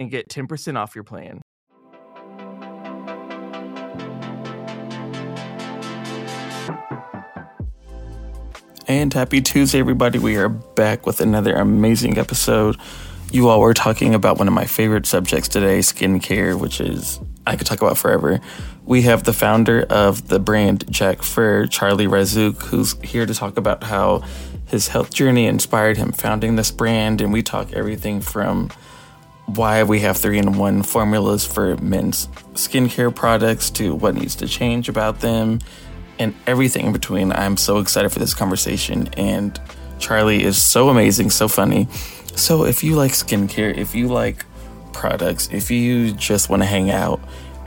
and get 10% off your plan. And happy Tuesday, everybody. We are back with another amazing episode. You all were talking about one of my favorite subjects today, skincare, which is I could talk about forever. We have the founder of the brand Jackfir, Charlie Razook, who's here to talk about how his health journey inspired him founding this brand. And we talk everything from why we have three in one formulas for men's skincare products to what needs to change about them and everything in between. I'm so excited for this conversation. And Charlie is so amazing, so funny. So if you like skincare, if you like products, if you just want to hang out,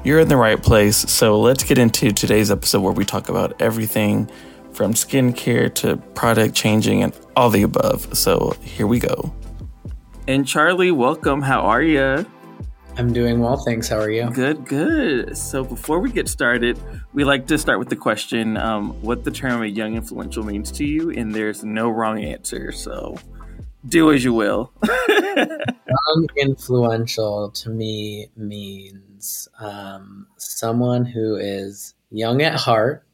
you're in the right place. So let's get into today's episode where we talk about everything from skincare to product changing and all the above. So here we go. And Charlie, welcome. How are you? I'm doing well, thanks. How are you? Good, good. So before we get started, we like to start with the question um, what the term a young influential means to you, and there's no wrong answer. So do as you will. young influential to me means um, someone who is young at heart,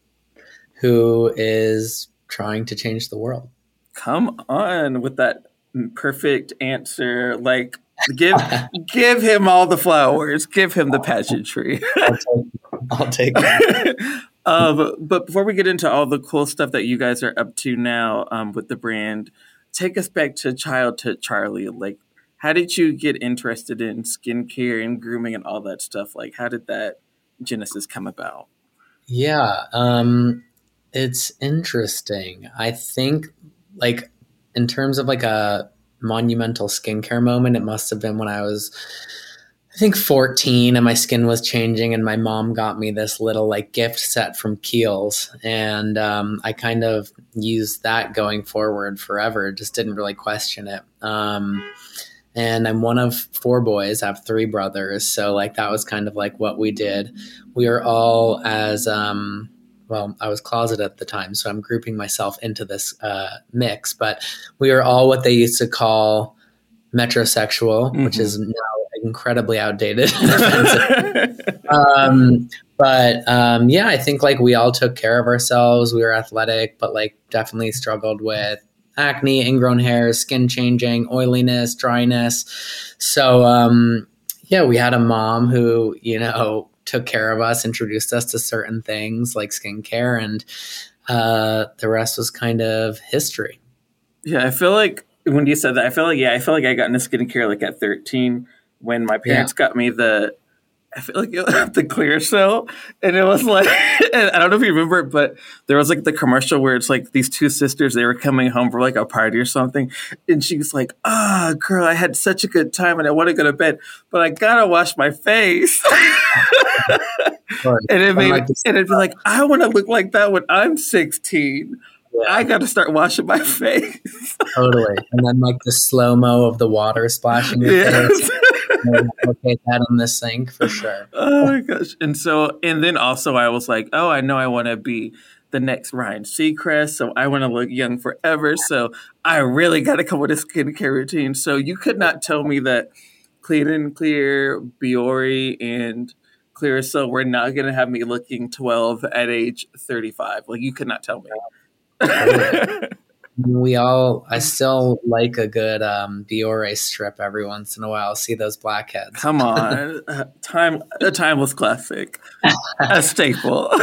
who is trying to change the world. Come on with that perfect answer. Like give give him all the flowers. Give him the pageantry. I'll take, it. um, but before we get into all the cool stuff that you guys are up to now um, with the brand, take us back to childhood, Charlie. Like, how did you get interested in skincare and grooming and all that stuff? Like, how did that genesis come about? Yeah, um, it's interesting. I think, like, in terms of like a monumental skincare moment, it must have been when I was, I think, 14 and my skin was changing, and my mom got me this little like gift set from Kiehl's. And um, I kind of used that going forward forever, just didn't really question it. Um, and I'm one of four boys. I have three brothers. So, like, that was kind of like what we did. We are all as, um, well, I was closeted at the time, so I'm grouping myself into this uh, mix. But we are all what they used to call metrosexual, mm-hmm. which is now incredibly outdated. um, but um, yeah, I think like we all took care of ourselves. We were athletic, but like definitely struggled with acne, ingrown hairs, skin changing, oiliness, dryness. So um, yeah, we had a mom who you know took care of us, introduced us to certain things like skincare, and uh, the rest was kind of history. Yeah, I feel like when you said that, I feel like yeah, I feel like I got into skincare like at 13 when my parents yeah. got me the I feel like it, the Clearasil, and it was like I don't know if you remember it, but there was like the commercial where it's like these two sisters they were coming home for like a party or something, and she was like, "Ah, oh, girl, I had such a good time, and I want to go to bed, but I gotta wash my face." and it made and it'd be like, "I want to look like that when I'm 16." I got to start washing my face. totally. And then like the slow mo of the water splashing your Yes. face. okay, that in the sink for sure. oh my gosh. And so, and then also I was like, oh, I know I want to be the next Ryan Seacrest. So I want to look young forever. So I really got to come with a skincare routine. So you could not tell me that Clean and Clear, Biore, and Clearasil were not going to have me looking 12 at age 35. Like you could not tell me. We all, I still like a good um, Biore strip every once in a while. See those blackheads. Come on. Time, a timeless classic, a staple.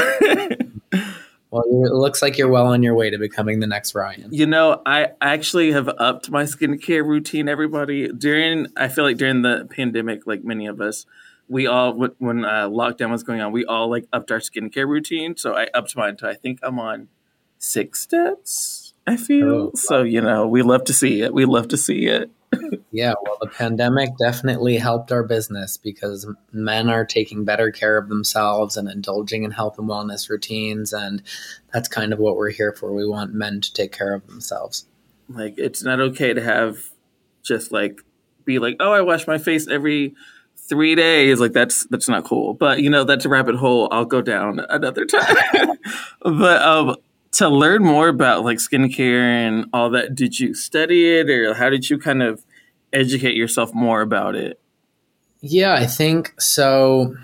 Well, it looks like you're well on your way to becoming the next Ryan. You know, I actually have upped my skincare routine. Everybody during, I feel like during the pandemic, like many of us, we all when uh, lockdown was going on, we all like upped our skincare routine. So I upped mine to I think I'm on six steps. I feel Oh, so. You know, we love to see it. We love to see it. Yeah, well, the pandemic definitely helped our business because men are taking better care of themselves and indulging in health and wellness routines. And that's kind of what we're here for. We want men to take care of themselves. Like it's not okay to have just like be like, oh, I wash my face every three days. Like that's that's not cool. But you know, that's a rabbit hole. I'll go down another time. but um, to learn more about like skincare and all that, did you study it or how did you kind of educate yourself more about it? Yeah, I think so.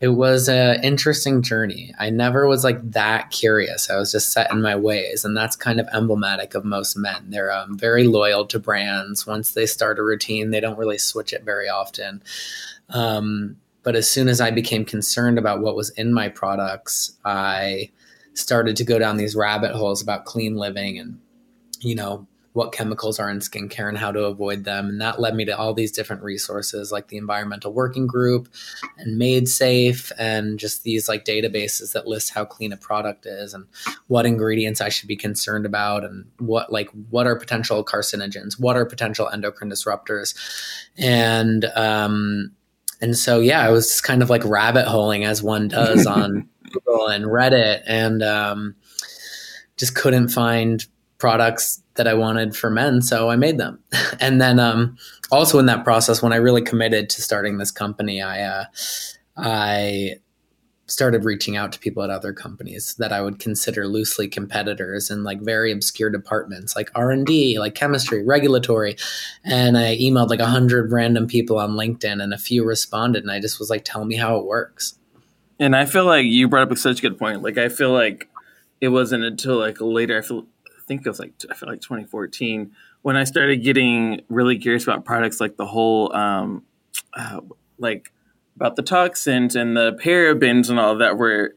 It was an interesting journey. I never was like that curious. I was just set in my ways, and that's kind of emblematic of most men. They're um, very loyal to brands. Once they start a routine, they don't really switch it very often. Um, but as soon as I became concerned about what was in my products, I started to go down these rabbit holes about clean living and you know what chemicals are in skincare and how to avoid them. And that led me to all these different resources like the Environmental Working Group and Made Safe and just these like databases that list how clean a product is and what ingredients I should be concerned about and what like what are potential carcinogens, what are potential endocrine disruptors. And um and so yeah, I was just kind of like rabbit holing as one does on Google and Reddit and um just couldn't find products that I wanted for men, so I made them. and then um, also in that process, when I really committed to starting this company, I uh, I started reaching out to people at other companies that I would consider loosely competitors in like very obscure departments like R and D, like chemistry, regulatory, and I emailed like a hundred random people on LinkedIn, and a few responded, and I just was like, "Tell me how it works." And I feel like you brought up such a good point. Like I feel like it wasn't until like later. I feel I think it was like I feel like 2014 when I started getting really curious about products like the whole um, uh, like about the toxins and the parabens and all that. Where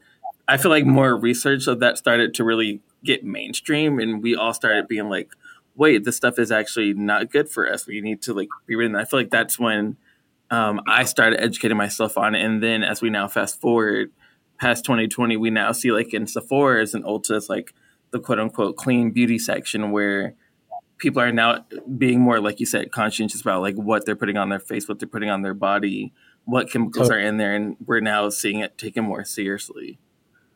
I feel like more research of that started to really get mainstream, and we all started being like, "Wait, this stuff is actually not good for us. We need to like be rid of." I feel like that's when um, I started educating myself on it, and then as we now fast forward past 2020, we now see like in Sephora's and Ulta's like the quote unquote clean beauty section where people are now being more like you said conscientious about like what they're putting on their face what they're putting on their body what chemicals are in there and we're now seeing it taken more seriously.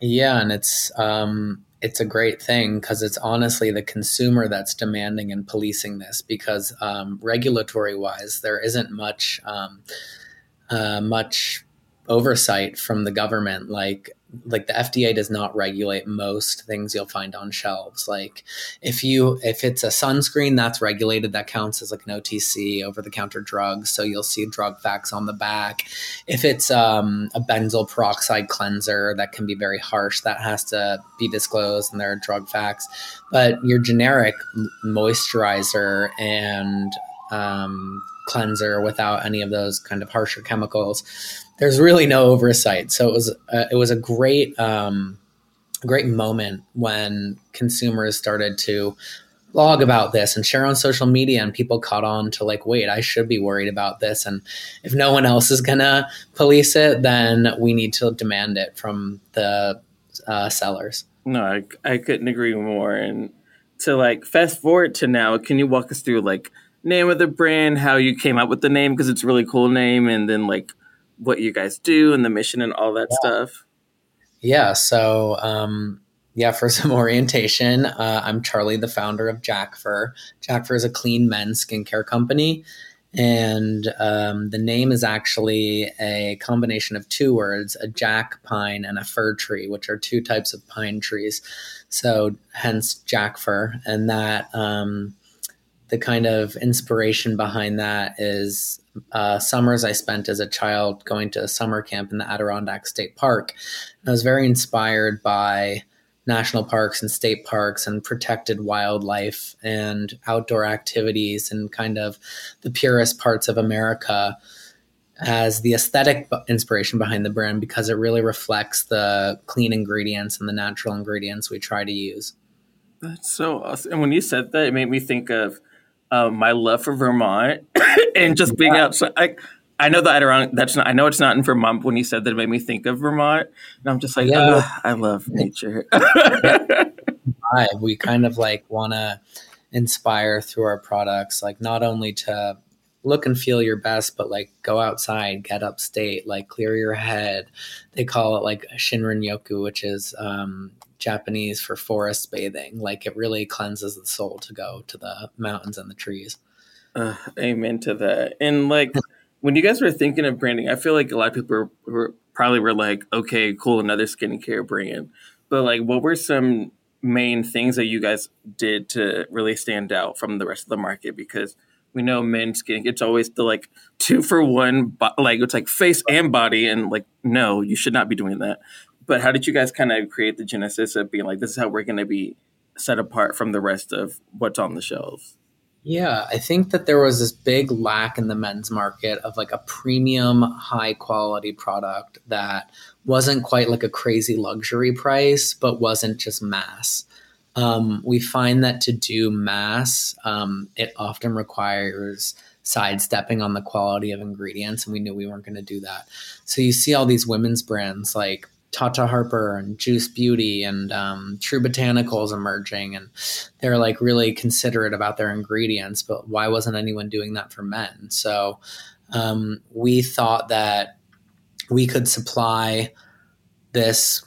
Yeah, and it's um, it's a great thing because it's honestly the consumer that's demanding and policing this because um, regulatory wise, there isn't much um, uh, much oversight from the government. Like like the FDA does not regulate most things you'll find on shelves. Like if you if it's a sunscreen that's regulated, that counts as like an OTC over the counter drug. So you'll see drug facts on the back. If it's um, a benzoyl peroxide cleanser that can be very harsh, that has to be disclosed and there are drug facts. But your generic moisturizer and um, cleanser without any of those kind of harsher chemicals, there's really no oversight. So it was uh, it was a great um, great moment when consumers started to blog about this and share on social media and people caught on to like wait i should be worried about this. And if no one else is gonna police it then we need to demand it from the uh, sellers. No I, I couldn't agree more. And to like fast forward to now can you walk us through like name of the brand how you came up with the name because it's a really cool name and then like what you guys do and the mission and all that stuff yeah so um, yeah, for some orientation, uh, I'm Charlie, the founder of Jackfir. Jack Fur is a clean men's skincare company. And um, the name is actually a combination of two words a jack pine and a fir tree, which are two types of pine trees. So, hence Jackfir. And that um, the kind of inspiration behind that is uh, summers I spent as a child going to a summer camp in the Adirondack State Park. And I was very inspired by national parks and state parks and protected wildlife and outdoor activities and kind of the purest parts of America as the aesthetic inspiration behind the brand because it really reflects the clean ingredients and the natural ingredients we try to use. That's so awesome. And when you said that, it made me think of uh, my love for Vermont and just being yeah. outside. I, I know that Adirondack. That's not. I know it's not in Vermont. When you said that, it made me think of Vermont, and I'm just like, yeah. I love nature. we kind of like want to inspire through our products, like not only to look and feel your best, but like go outside, get upstate, like clear your head. They call it like Shinrin Yoku, which is um, Japanese for forest bathing. Like it really cleanses the soul to go to the mountains and the trees. Uh, amen to that. And like when you guys were thinking of branding, I feel like a lot of people were, were probably were like, okay, cool, another skincare brand. But like, what were some main things that you guys did to really stand out from the rest of the market? Because we know men's skin, it's always the like two for one, like it's like face and body. And like, no, you should not be doing that. But how did you guys kind of create the genesis of being like, this is how we're going to be set apart from the rest of what's on the shelves? Yeah, I think that there was this big lack in the men's market of like a premium, high quality product that wasn't quite like a crazy luxury price, but wasn't just mass. Um, we find that to do mass, um, it often requires sidestepping on the quality of ingredients, and we knew we weren't going to do that. So you see all these women's brands like Tata Harper and Juice Beauty and um, True Botanicals emerging, and they're like really considerate about their ingredients. But why wasn't anyone doing that for men? So um, we thought that we could supply this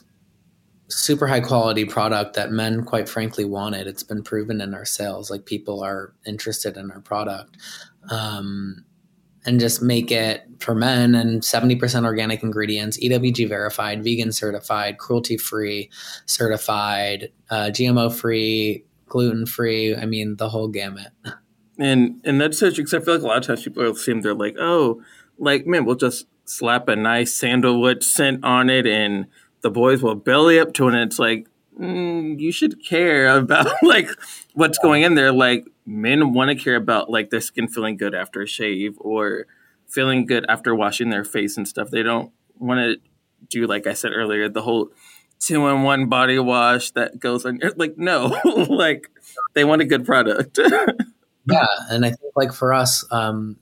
super high quality product that men quite frankly wanted it's been proven in our sales like people are interested in our product um, and just make it for men and 70% organic ingredients, EWG verified, vegan certified, cruelty free certified, uh, GMO free, gluten free. I mean, the whole gamut. And and that's such because I feel like a lot of times people seem they're like, oh, like man, we'll just slap a nice sandalwood scent on it, and the boys will belly up to it. And it's like mm, you should care about like what's going in there. Like men want to care about like their skin feeling good after a shave or feeling good after washing their face and stuff. They don't want to do like I said earlier, the whole two in one body wash that goes on. your Like no, like they want a good product. yeah, and I think like for us, um,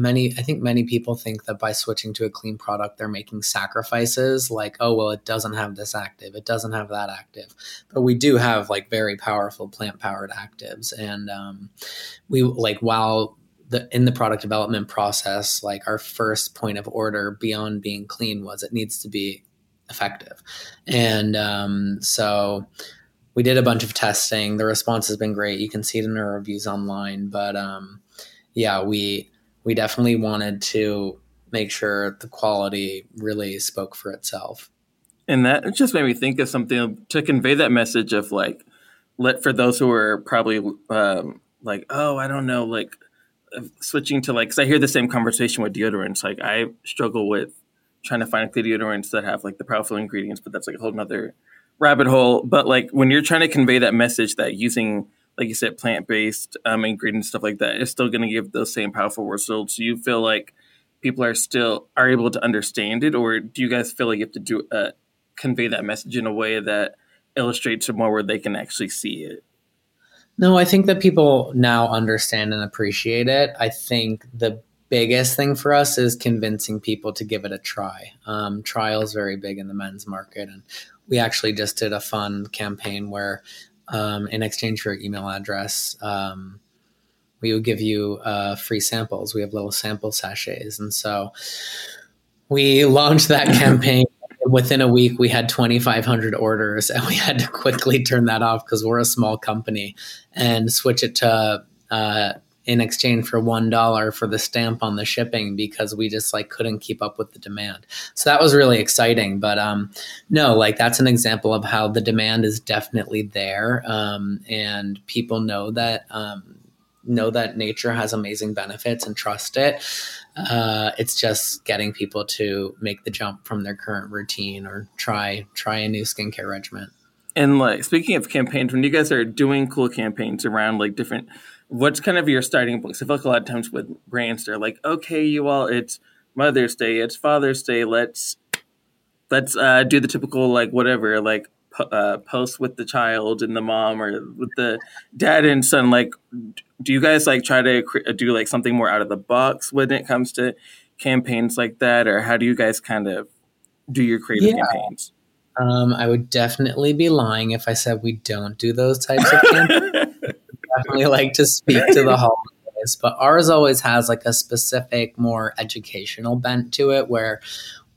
many i think many people think that by switching to a clean product they're making sacrifices like oh well it doesn't have this active it doesn't have that active. But we do have like very powerful plant powered actives. And um, we like while the in the product development process like our first point of order beyond being clean was it needs to be effective. And um, so we did a bunch of testing. The response has been great. You can see it in our reviews online. But um, yeah we we definitely wanted to make sure the quality really spoke for itself. And that just made me think of something to convey that message of like, let for those who are probably um, like, oh, I don't know, like switching to like, because I hear the same conversation with deodorants. Like, I struggle with trying to find deodorants that have like the powerful ingredients, but that's like a whole nother rabbit hole. But like, when you're trying to convey that message that using like you said, plant based um, ingredients, stuff like that, is still going to give those same powerful results. Do you feel like people are still are able to understand it, or do you guys feel like you have to do uh, convey that message in a way that illustrates it more where they can actually see it? No, I think that people now understand and appreciate it. I think the biggest thing for us is convincing people to give it a try. Um, trial is very big in the men's market, and we actually just did a fun campaign where um, in exchange for your email address, um, we will give you uh, free samples. We have little sample sachets, and so we launched that campaign. Within a week we had 2500 orders and we had to quickly turn that off because we're a small company and switch it to uh, in exchange for one dollar for the stamp on the shipping because we just like couldn't keep up with the demand so that was really exciting but um no like that's an example of how the demand is definitely there um and people know that um know that nature has amazing benefits and trust it uh, it's just getting people to make the jump from their current routine or try try a new skincare regimen. And like speaking of campaigns, when you guys are doing cool campaigns around like different, what's kind of your starting points? I feel like a lot of times with brands, they're like, okay, you all, it's Mother's Day, it's Father's Day, let's let's uh, do the typical like whatever like uh, post with the child and the mom or with the dad and son like do you guys like try to do like something more out of the box when it comes to campaigns like that or how do you guys kind of do your creative yeah. campaigns um, i would definitely be lying if i said we don't do those types of campaigns definitely like to speak to the holidays but ours always has like a specific more educational bent to it where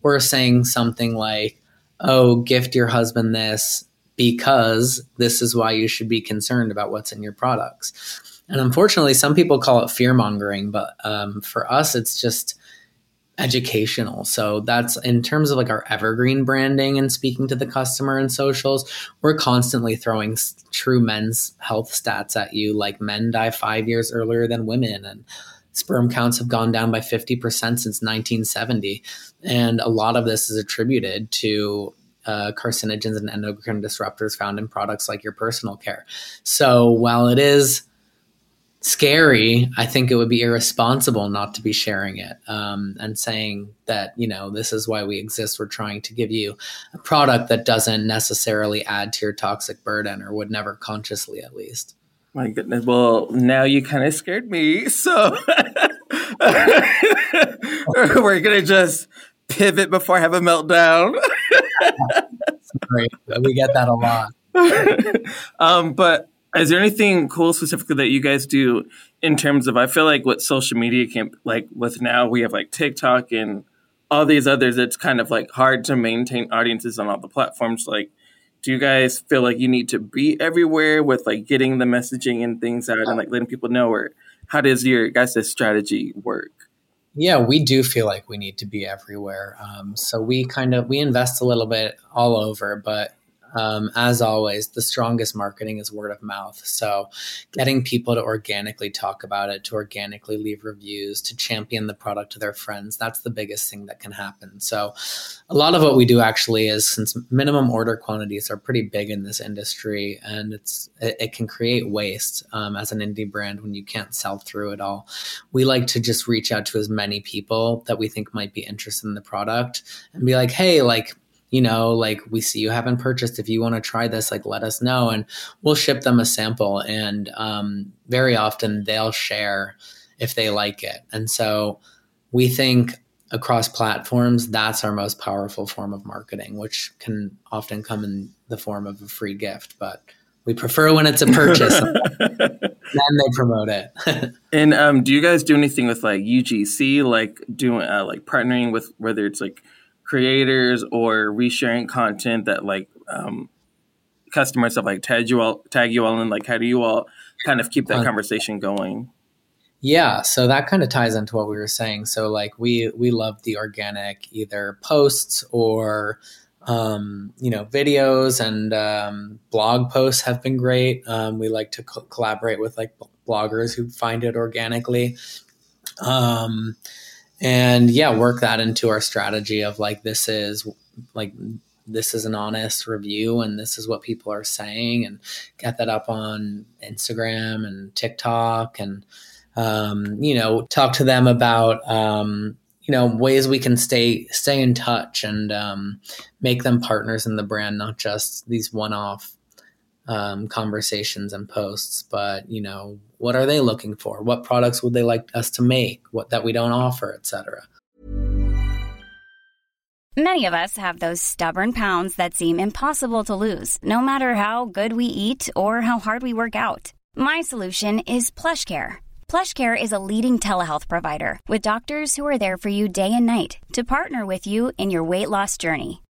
we're saying something like oh, gift your husband this because this is why you should be concerned about what's in your products. And unfortunately, some people call it fear mongering, but um, for us, it's just educational. So that's in terms of like our evergreen branding and speaking to the customer and socials, we're constantly throwing true men's health stats at you, like men die five years earlier than women and sperm counts have gone down by 50% since 1970. And a lot of this is attributed to uh, carcinogens and endocrine disruptors found in products like your personal care. So while it is scary, I think it would be irresponsible not to be sharing it um, and saying that, you know, this is why we exist. We're trying to give you a product that doesn't necessarily add to your toxic burden or would never consciously, at least. My goodness. Well, now you kind of scared me. So we're going to just pivot before I have a meltdown. Great. We get that a lot. um, but is there anything cool specifically that you guys do in terms of, I feel like what social media can, like with now we have like TikTok and all these others, it's kind of like hard to maintain audiences on all the platforms. Like, do you guys feel like you need to be everywhere with like getting the messaging and things out and like letting people know or how does your guys' strategy work yeah we do feel like we need to be everywhere um, so we kind of we invest a little bit all over but um, as always, the strongest marketing is word of mouth. So, getting people to organically talk about it, to organically leave reviews, to champion the product to their friends, that's the biggest thing that can happen. So, a lot of what we do actually is since minimum order quantities are pretty big in this industry and it's it, it can create waste um, as an indie brand when you can't sell through it all. We like to just reach out to as many people that we think might be interested in the product and be like, hey, like, you know, like we see you haven't purchased. If you want to try this, like let us know and we'll ship them a sample. And um, very often they'll share if they like it. And so we think across platforms, that's our most powerful form of marketing, which can often come in the form of a free gift. But we prefer when it's a purchase. then they promote it. and um, do you guys do anything with like UGC, like doing uh, like partnering with whether it's like creators or resharing content that like um, customers have like tag you all tag you all and like how do you all kind of keep that uh, conversation going? Yeah so that kind of ties into what we were saying. So like we we love the organic either posts or um, you know videos and um, blog posts have been great. Um, we like to co- collaborate with like bloggers who find it organically. Um, and yeah work that into our strategy of like this is like this is an honest review and this is what people are saying and get that up on instagram and tiktok and um, you know talk to them about um, you know ways we can stay stay in touch and um, make them partners in the brand not just these one-off um, conversations and posts but you know what are they looking for? What products would they like us to make? What that we don't offer etc many of us have those stubborn pounds that seem impossible to lose no matter how good we eat or how hard we work out. My solution is plush care plushcare is a leading telehealth provider with doctors who are there for you day and night to partner with you in your weight loss journey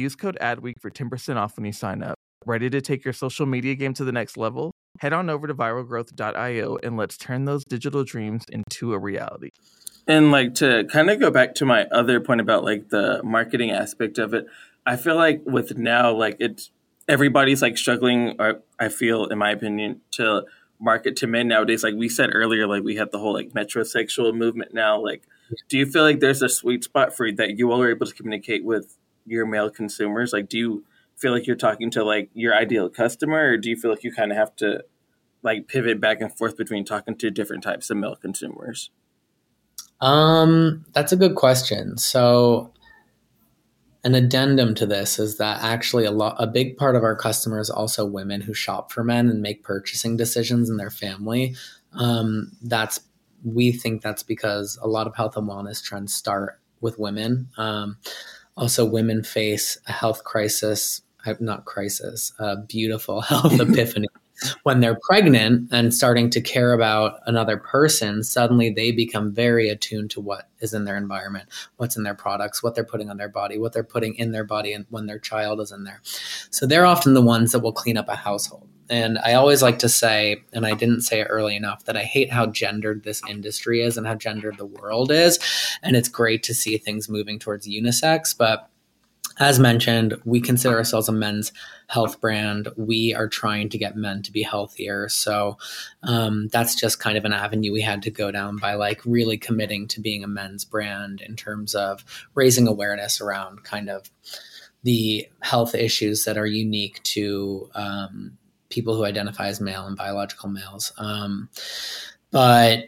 Use code ADWEEK for 10% off when you sign up. Ready to take your social media game to the next level? Head on over to viralgrowth.io and let's turn those digital dreams into a reality. And like to kind of go back to my other point about like the marketing aspect of it, I feel like with now, like it's everybody's like struggling, or I feel, in my opinion, to market to men nowadays. Like we said earlier, like we have the whole like metrosexual movement now. Like, do you feel like there's a sweet spot for that you all are able to communicate with your male consumers? Like, do you feel like you're talking to like your ideal customer, or do you feel like you kind of have to like pivot back and forth between talking to different types of male consumers? Um, that's a good question. So, an addendum to this is that actually a lot, a big part of our customers also women who shop for men and make purchasing decisions in their family. Um, that's we think that's because a lot of health and wellness trends start with women. Um, also, women face a health crisis, uh, not crisis, a beautiful health epiphany when they're pregnant and starting to care about another person, suddenly they become very attuned to what is in their environment, what's in their products, what they're putting on their body, what they're putting in their body, and when their child is in there. So they're often the ones that will clean up a household. And I always like to say, and I didn't say it early enough, that I hate how gendered this industry is and how gendered the world is. And it's great to see things moving towards unisex, but as mentioned, we consider ourselves a men's health brand. We are trying to get men to be healthier. So um, that's just kind of an avenue we had to go down by like really committing to being a men's brand in terms of raising awareness around kind of the health issues that are unique to um, people who identify as male and biological males. Um, but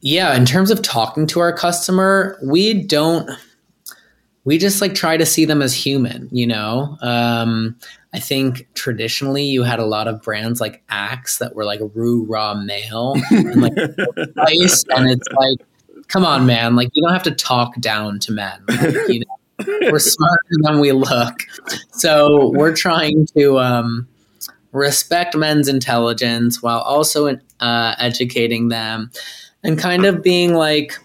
yeah, in terms of talking to our customer, we don't we just like try to see them as human, you know? Um, I think traditionally you had a lot of brands like Axe that were like roo raw male and like and it's like, come on, man, like you don't have to talk down to men. Like, you know, we're smarter than we look. So we're trying to um, respect men's intelligence while also uh, educating them and kind of being like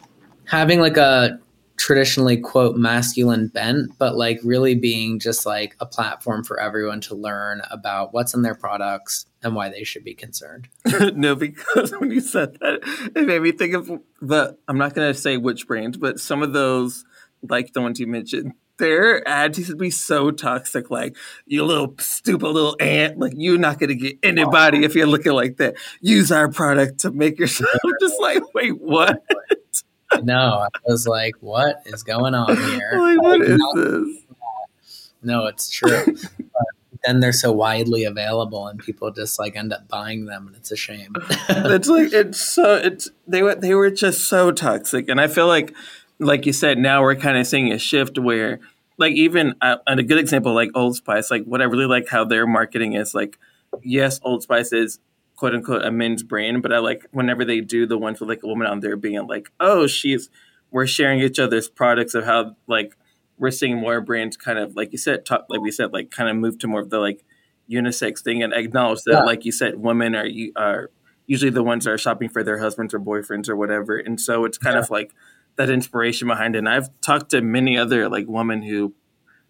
having like a traditionally quote masculine bent but like really being just like a platform for everyone to learn about what's in their products and why they should be concerned. No because when you said that it made me think of the i'm not going to say which brands but some of those like the ones you mentioned their ads used to be so toxic like you little stupid little ant like you're not going to get anybody if you're looking like that use our product to make yourself just like wait what no, I was like, what is going on here? Like, what is this? No, it's true. but then they're so widely available and people just like end up buying them and it's a shame. it's like it's so it's they were they were just so toxic and I feel like like you said now we're kind of seeing a shift where like even uh, and a good example like Old Spice like what I really like how their marketing is like yes Old Spice is quote unquote a men's brand, but I like whenever they do the ones with like a woman on there being like, oh, she's we're sharing each other's products of how like we're seeing more brands kind of like you said, talk, like we said, like kind of move to more of the like unisex thing and acknowledge that, yeah. like you said, women are are usually the ones that are shopping for their husbands or boyfriends or whatever, and so it's kind yeah. of like that inspiration behind it. And I've talked to many other like women who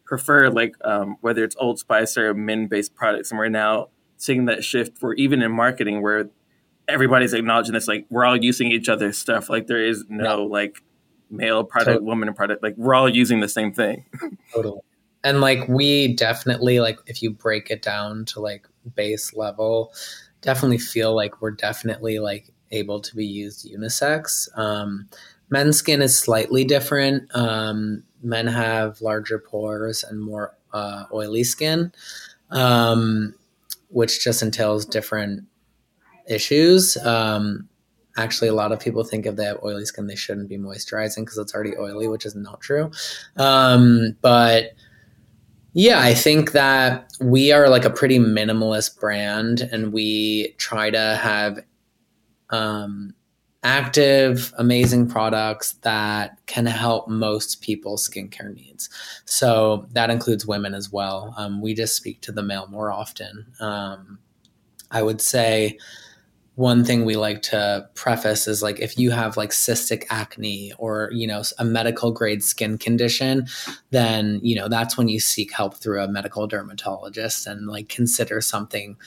prefer like um, whether it's Old Spice or men based products, and we're now seeing that shift for even in marketing where everybody's acknowledging this like we're all using each other's stuff. Like there is no like male product totally. woman product. Like we're all using the same thing. Totally. And like we definitely like if you break it down to like base level definitely feel like we're definitely like able to be used unisex. Um men's skin is slightly different um men have larger pores and more uh, oily skin um which just entails different issues. Um, actually, a lot of people think if they have oily skin, they shouldn't be moisturizing because it's already oily, which is not true. Um, but yeah, I think that we are like a pretty minimalist brand and we try to have um, active, amazing products that can help most people's skincare needs. So that includes women as well. Um, we just speak to the male more often. Um, I would say one thing we like to preface is like if you have like cystic acne or you know a medical grade skin condition then you know that's when you seek help through a medical dermatologist and like consider something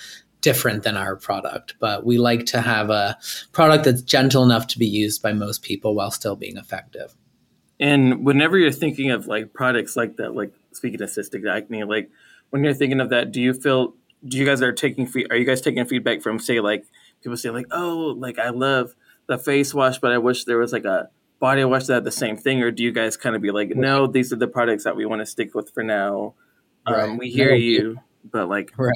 different than our product but we like to have a product that's gentle enough to be used by most people while still being effective and whenever you're thinking of like products like that like speaking of cystic acne like when you're thinking of that do you feel do you guys are taking are you guys taking feedback from say like people say like, oh, like I love the face wash, but I wish there was like a body wash that had the same thing. Or do you guys kind of be like, no, these are the products that we want to stick with for now? Um, right. We hear no, you, but like, right.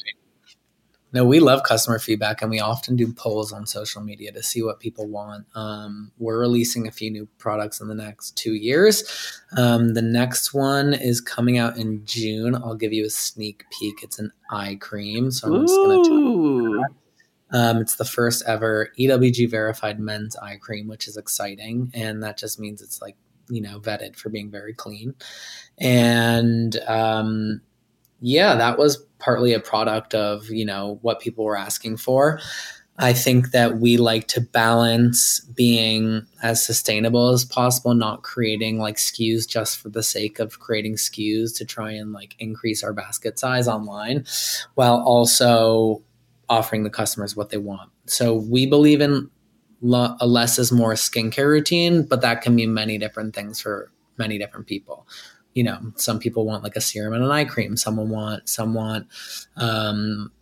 No, we love customer feedback and we often do polls on social media to see what people want. Um, we're releasing a few new products in the next two years. Um, the next one is coming out in June. I'll give you a sneak peek. It's an eye cream. So I'm Ooh. just going to um, it's the first ever EWG verified men's eye cream, which is exciting. And that just means it's like, you know, vetted for being very clean. And um, yeah, that was partly a product of, you know, what people were asking for. I think that we like to balance being as sustainable as possible, not creating like SKUs just for the sake of creating SKUs to try and like increase our basket size online, while also offering the customers what they want. So we believe in lo- a less is more skincare routine, but that can mean many different things for many different people. You know, some people want like a serum and an eye cream. Someone want some want um,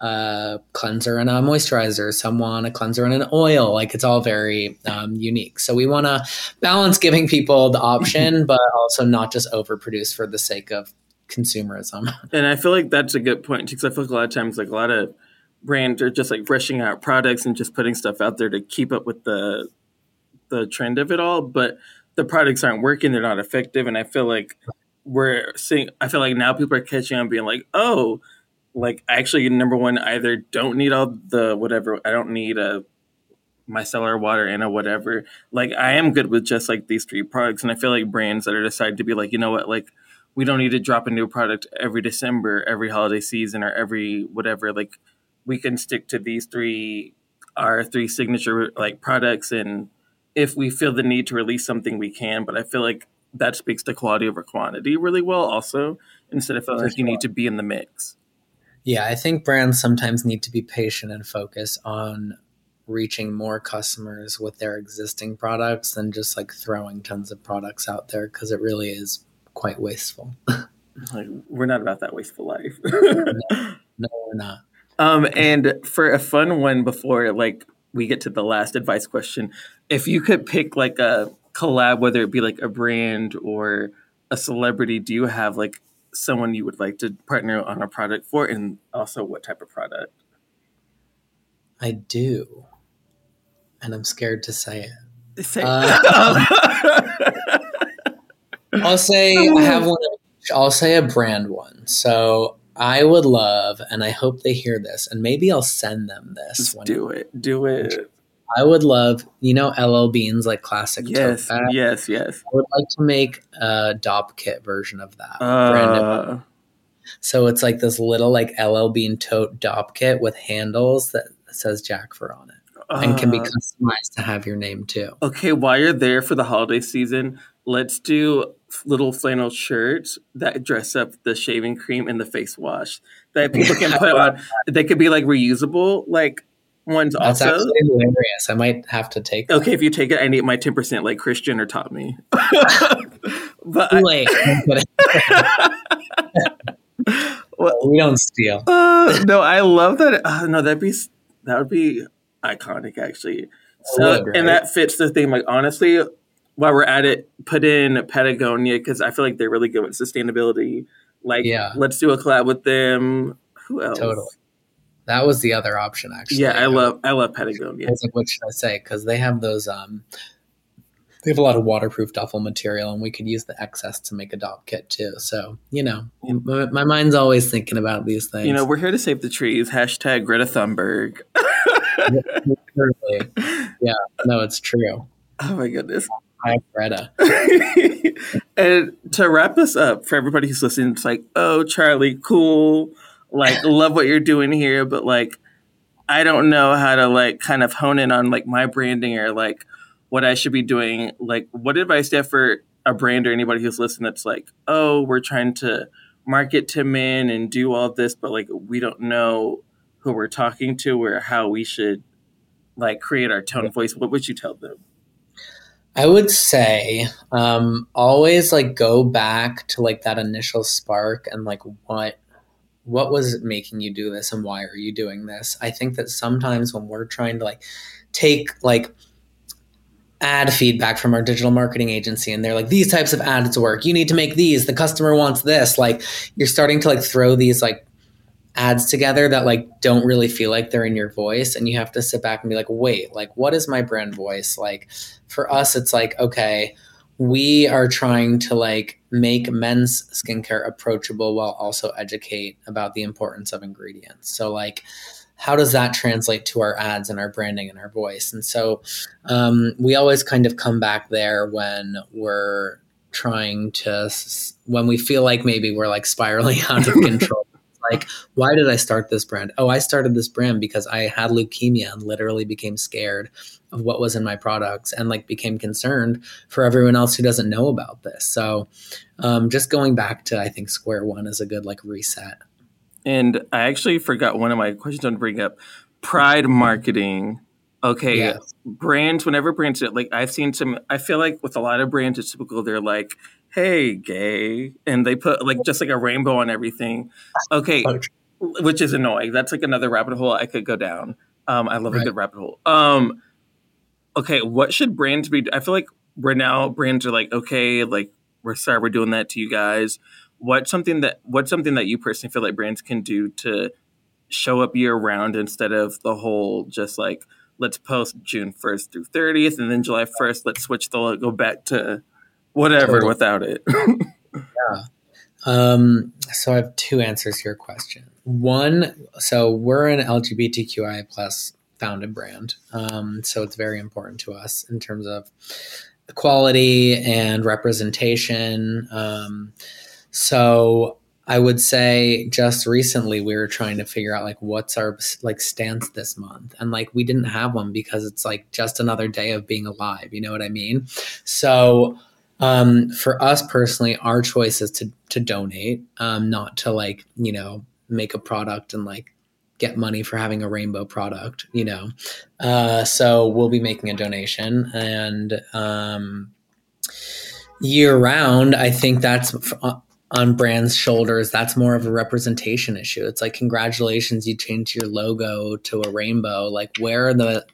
a cleanser and a moisturizer. Some want a cleanser and an oil. Like it's all very um, unique. So we want to balance giving people the option, but also not just overproduce for the sake of consumerism. And I feel like that's a good point because I feel like a lot of times, like a lot of brands are just like rushing out products and just putting stuff out there to keep up with the the trend of it all but the products aren't working they're not effective and i feel like we're seeing i feel like now people are catching on being like oh like actually number one either don't need all the whatever i don't need uh, a micellar water and a whatever. Like i am good with just like these three products and i feel like brands that are decided to be like you know what? Like we don't need to drop a new product every december every holiday season or every whatever like we can stick to these three our three signature like products and if we feel the need to release something we can but i feel like that speaks to quality over quantity really well also instead of feeling like you need to be in the mix. Yeah i think brands sometimes need to be patient and focus on reaching more customers with their existing products than just like throwing tons of products out there because it really is quite wasteful. Like we're not about that wasteful life. No, no we're not. Um, and for a fun one before like we get to the last advice question, if you could pick like a collab, whether it be like a brand or a celebrity, do you have like someone you would like to partner on a product for, and also what type of product? I do, and I'm scared to say it. Say uh, I'll say I have one. I'll say a brand one. So I would love, and I hope they hear this, and maybe I'll send them this. One. Do it. Do it. I would love, you know, LL Bean's like classic. Yes, yes, yes. I would like to make a Dopp kit version of that. Uh, so it's like this little like LL Bean tote Dopp kit with handles that says Jackfir on it. Uh, and can be uh. customized to have your name too. Okay, while you're there for the holiday season, let's do little flannel shirts that dress up the shaving cream and the face wash that people can put on. They could be like reusable, like ones That's also. actually hilarious. I might have to take. Okay, if you take it, I need my ten percent like Christian or taught me. but I, Late. we don't steal. uh, no, I love that. Uh, no, that'd be that would be iconic actually. So, would, right? and that fits the theme. Like honestly, while we're at it, put in Patagonia because I feel like they're really good with sustainability. Like, Yeah. let's do a collab with them. Who else? Totally. That was the other option, actually. Yeah, I love I love Patagonia. I was like, what should I say? Because they have those. um They have a lot of waterproof duffel material, and we could use the excess to make a dog kit too. So you know, my, my mind's always thinking about these things. You know, we're here to save the trees. Hashtag Greta Thunberg. Yeah, no, it's true. Oh my goodness. Hi, Greta. and to wrap us up for everybody who's listening, it's like, oh, Charlie, cool. Like, love what you're doing here, but like, I don't know how to like kind of hone in on like my branding or like what I should be doing. Like, what advice do you have for a brand or anybody who's listening that's like, oh, we're trying to market to men and do all this, but like, we don't know who we're talking to or how we should like create our tone of voice. What would you tell them? I would say um, always like go back to like that initial spark and like what what was making you do this and why are you doing this? I think that sometimes when we're trying to like take like ad feedback from our digital marketing agency and they're like these types of ads work. You need to make these. The customer wants this. Like you're starting to like throw these like ads together that like don't really feel like they're in your voice and you have to sit back and be like wait like what is my brand voice? Like for us it's like okay we are trying to like make men's skincare approachable while also educate about the importance of ingredients. So like how does that translate to our ads and our branding and our voice? And so um, we always kind of come back there when we're trying to when we feel like maybe we're like spiraling out of control. Like why did i start this brand? Oh i started this brand because i had leukemia and literally became scared of what was in my products and like became concerned for everyone else who doesn't know about this so um, just going back to i think square one is a good like reset And I actually forgot one of my questions to bring up. Pride marketing. Okay, Yes. brands. Whenever brands it, like I've seen some. I feel like with a lot of brands, it's typical. They're like, "Hey, gay," and they put like just like a rainbow on everything. Okay, which is annoying. That's like another rabbit hole I could go down. Um, I love a good rabbit hole. Um, okay, what should brands be? I feel like right now brands are like, okay, like we're sorry we're doing that to you guys. What's something that what's something that you personally feel like brands can do to show up year round instead of the whole just like let's post June first through thirtieth and then July first let's switch the logo back to whatever Totally. without it. Yeah. Um, so I have two answers to your question. One, so we're an LGBTQI plus founded brand, um, so it's very important to us in terms of equality and representation. Um, so I would say just recently we were trying to figure out like what's our like stance this month, and like we didn't have one because it's like just another day of being alive. You know what I mean? So um, for us personally, our choice is to to donate, um, not to like you know make a product and like get money for having a rainbow product. You know, uh, so we'll be making a donation and um, year round. I think that's f- on brands' shoulders. That's more of a representation issue. It's like congratulations, you changed your logo to a rainbow. Like where are the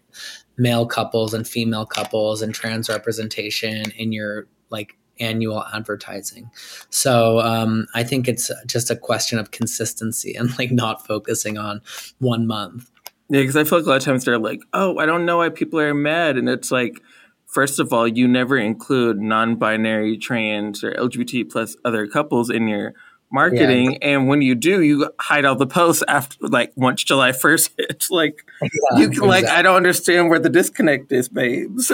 male couples and female couples and trans representation in your like annual advertising. So um, I think it's just a question of consistency and like not focusing on one month. Yeah, because I feel like a lot of times they're like, "Oh, I don't know why people are mad," and it's like, first of all, you never include non-binary, trans, or LGBT plus other couples in your marketing, and when you do, you hide all the posts after, like, once July first hits. Like, you can, like, I don't understand where the disconnect is, babes.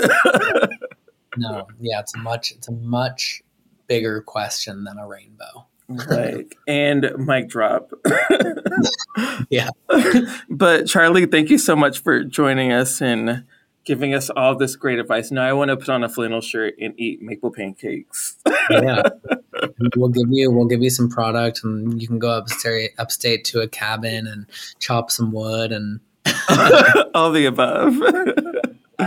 no, yeah, it's a much it's a much bigger question than a rainbow. like, and mic drop. Yeah. but Charlie, thank you so much for joining us and giving us all this great advice. Now I want to put on a flannel shirt and eat maple pancakes. yeah, we'll give you we'll give you some product, and you can go upstate upstate to a cabin and chop some wood and all the above.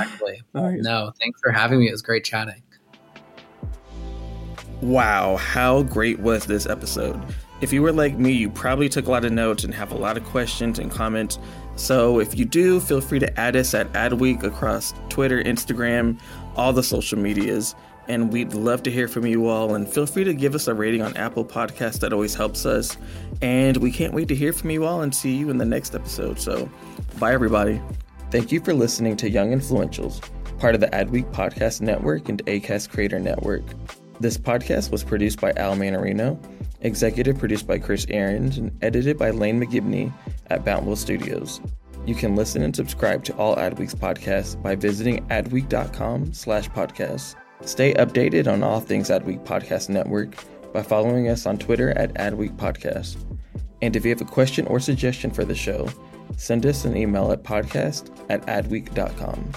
Exactly. Right. No, thanks for having me. It was great chatting. Wow, how great was this episode? If you were like me, you probably took a lot of notes and have a lot of questions and comments. So if you do, feel free to add us at Adweek across Twitter, Instagram, all the social medias. And we'd love to hear from you all. And feel free to give us a rating on Apple Podcasts. That always helps us. And we can't wait to hear from you all and see you in the next episode. So bye, everybody. Thank you for listening to Young Influentials, part of the Adweek Podcast Network and ACAST Creator Network. This podcast was produced by Al Manarino, executive produced by Chris Aarons, and edited by Lane McGibney at Bountiful Studios. You can listen and subscribe to all Adweek's podcasts by visiting adweek.com slash podcasts. Stay updated on all things Adweek Podcast Network by following us on Twitter at Adweek Podcast. And if you have a question or suggestion for the show, send us an email at podcast at adweek.com.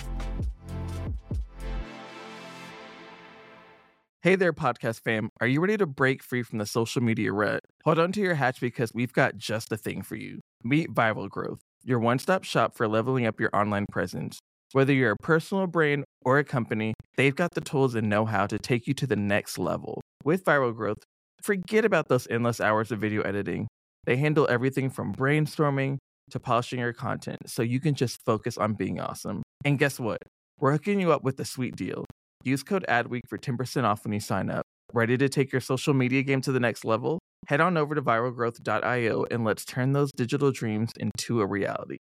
Hey there, podcast fam. Are you ready to break free from the social media rut? Hold on to your hatch because we've got just the thing for you. Meet Viral Growth, your one stop shop for leveling up your online presence. Whether you're a personal brand or a company, they've got the tools and know how to take you to the next level. With Viral Growth, forget about those endless hours of video editing. They handle everything from brainstorming to polishing your content so you can just focus on being awesome. And guess what? We're hooking you up with a sweet deal. Use code ADWEEK for 10% off when you sign up. Ready to take your social media game to the next level? Head on over to viralgrowth.io and let's turn those digital dreams into a reality.